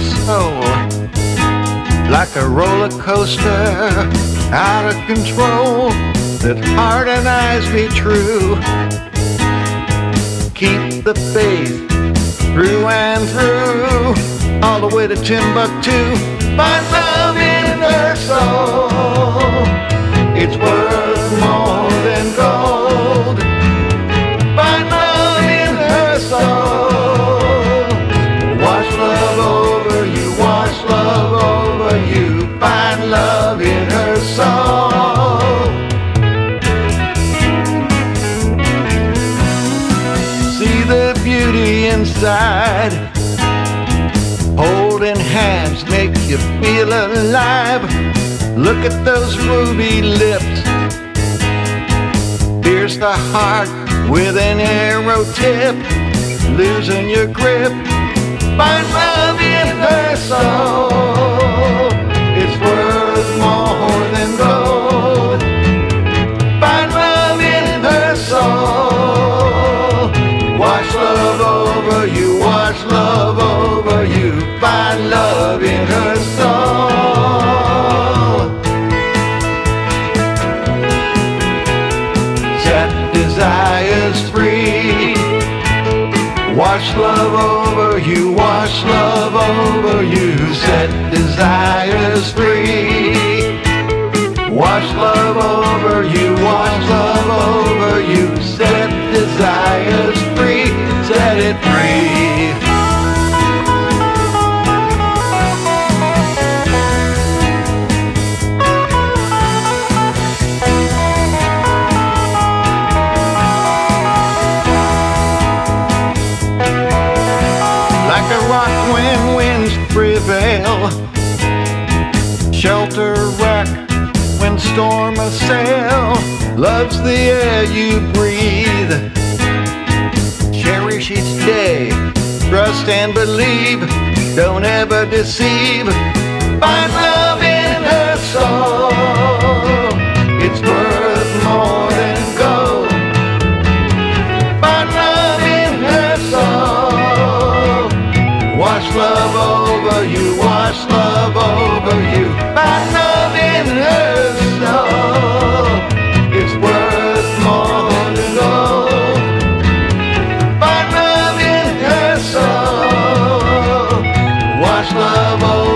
soul like a roller coaster out of control. That heart and eyes be true. Keep the faith through and through, all the way to Timbuktu. Find love inside. Holding hands make you feel alive. Look at those ruby lips. Pierce the heart with an arrow tip. Losing your grip. Find love in her soul. Wash love over you, wash love over you. Set desires free. Wash love Like a rock when winds prevail. Shelter wreck when storm assail. Love's the air you breathe. Cherish each day. Trust and believe. Don't ever deceive. Find love love. Oh.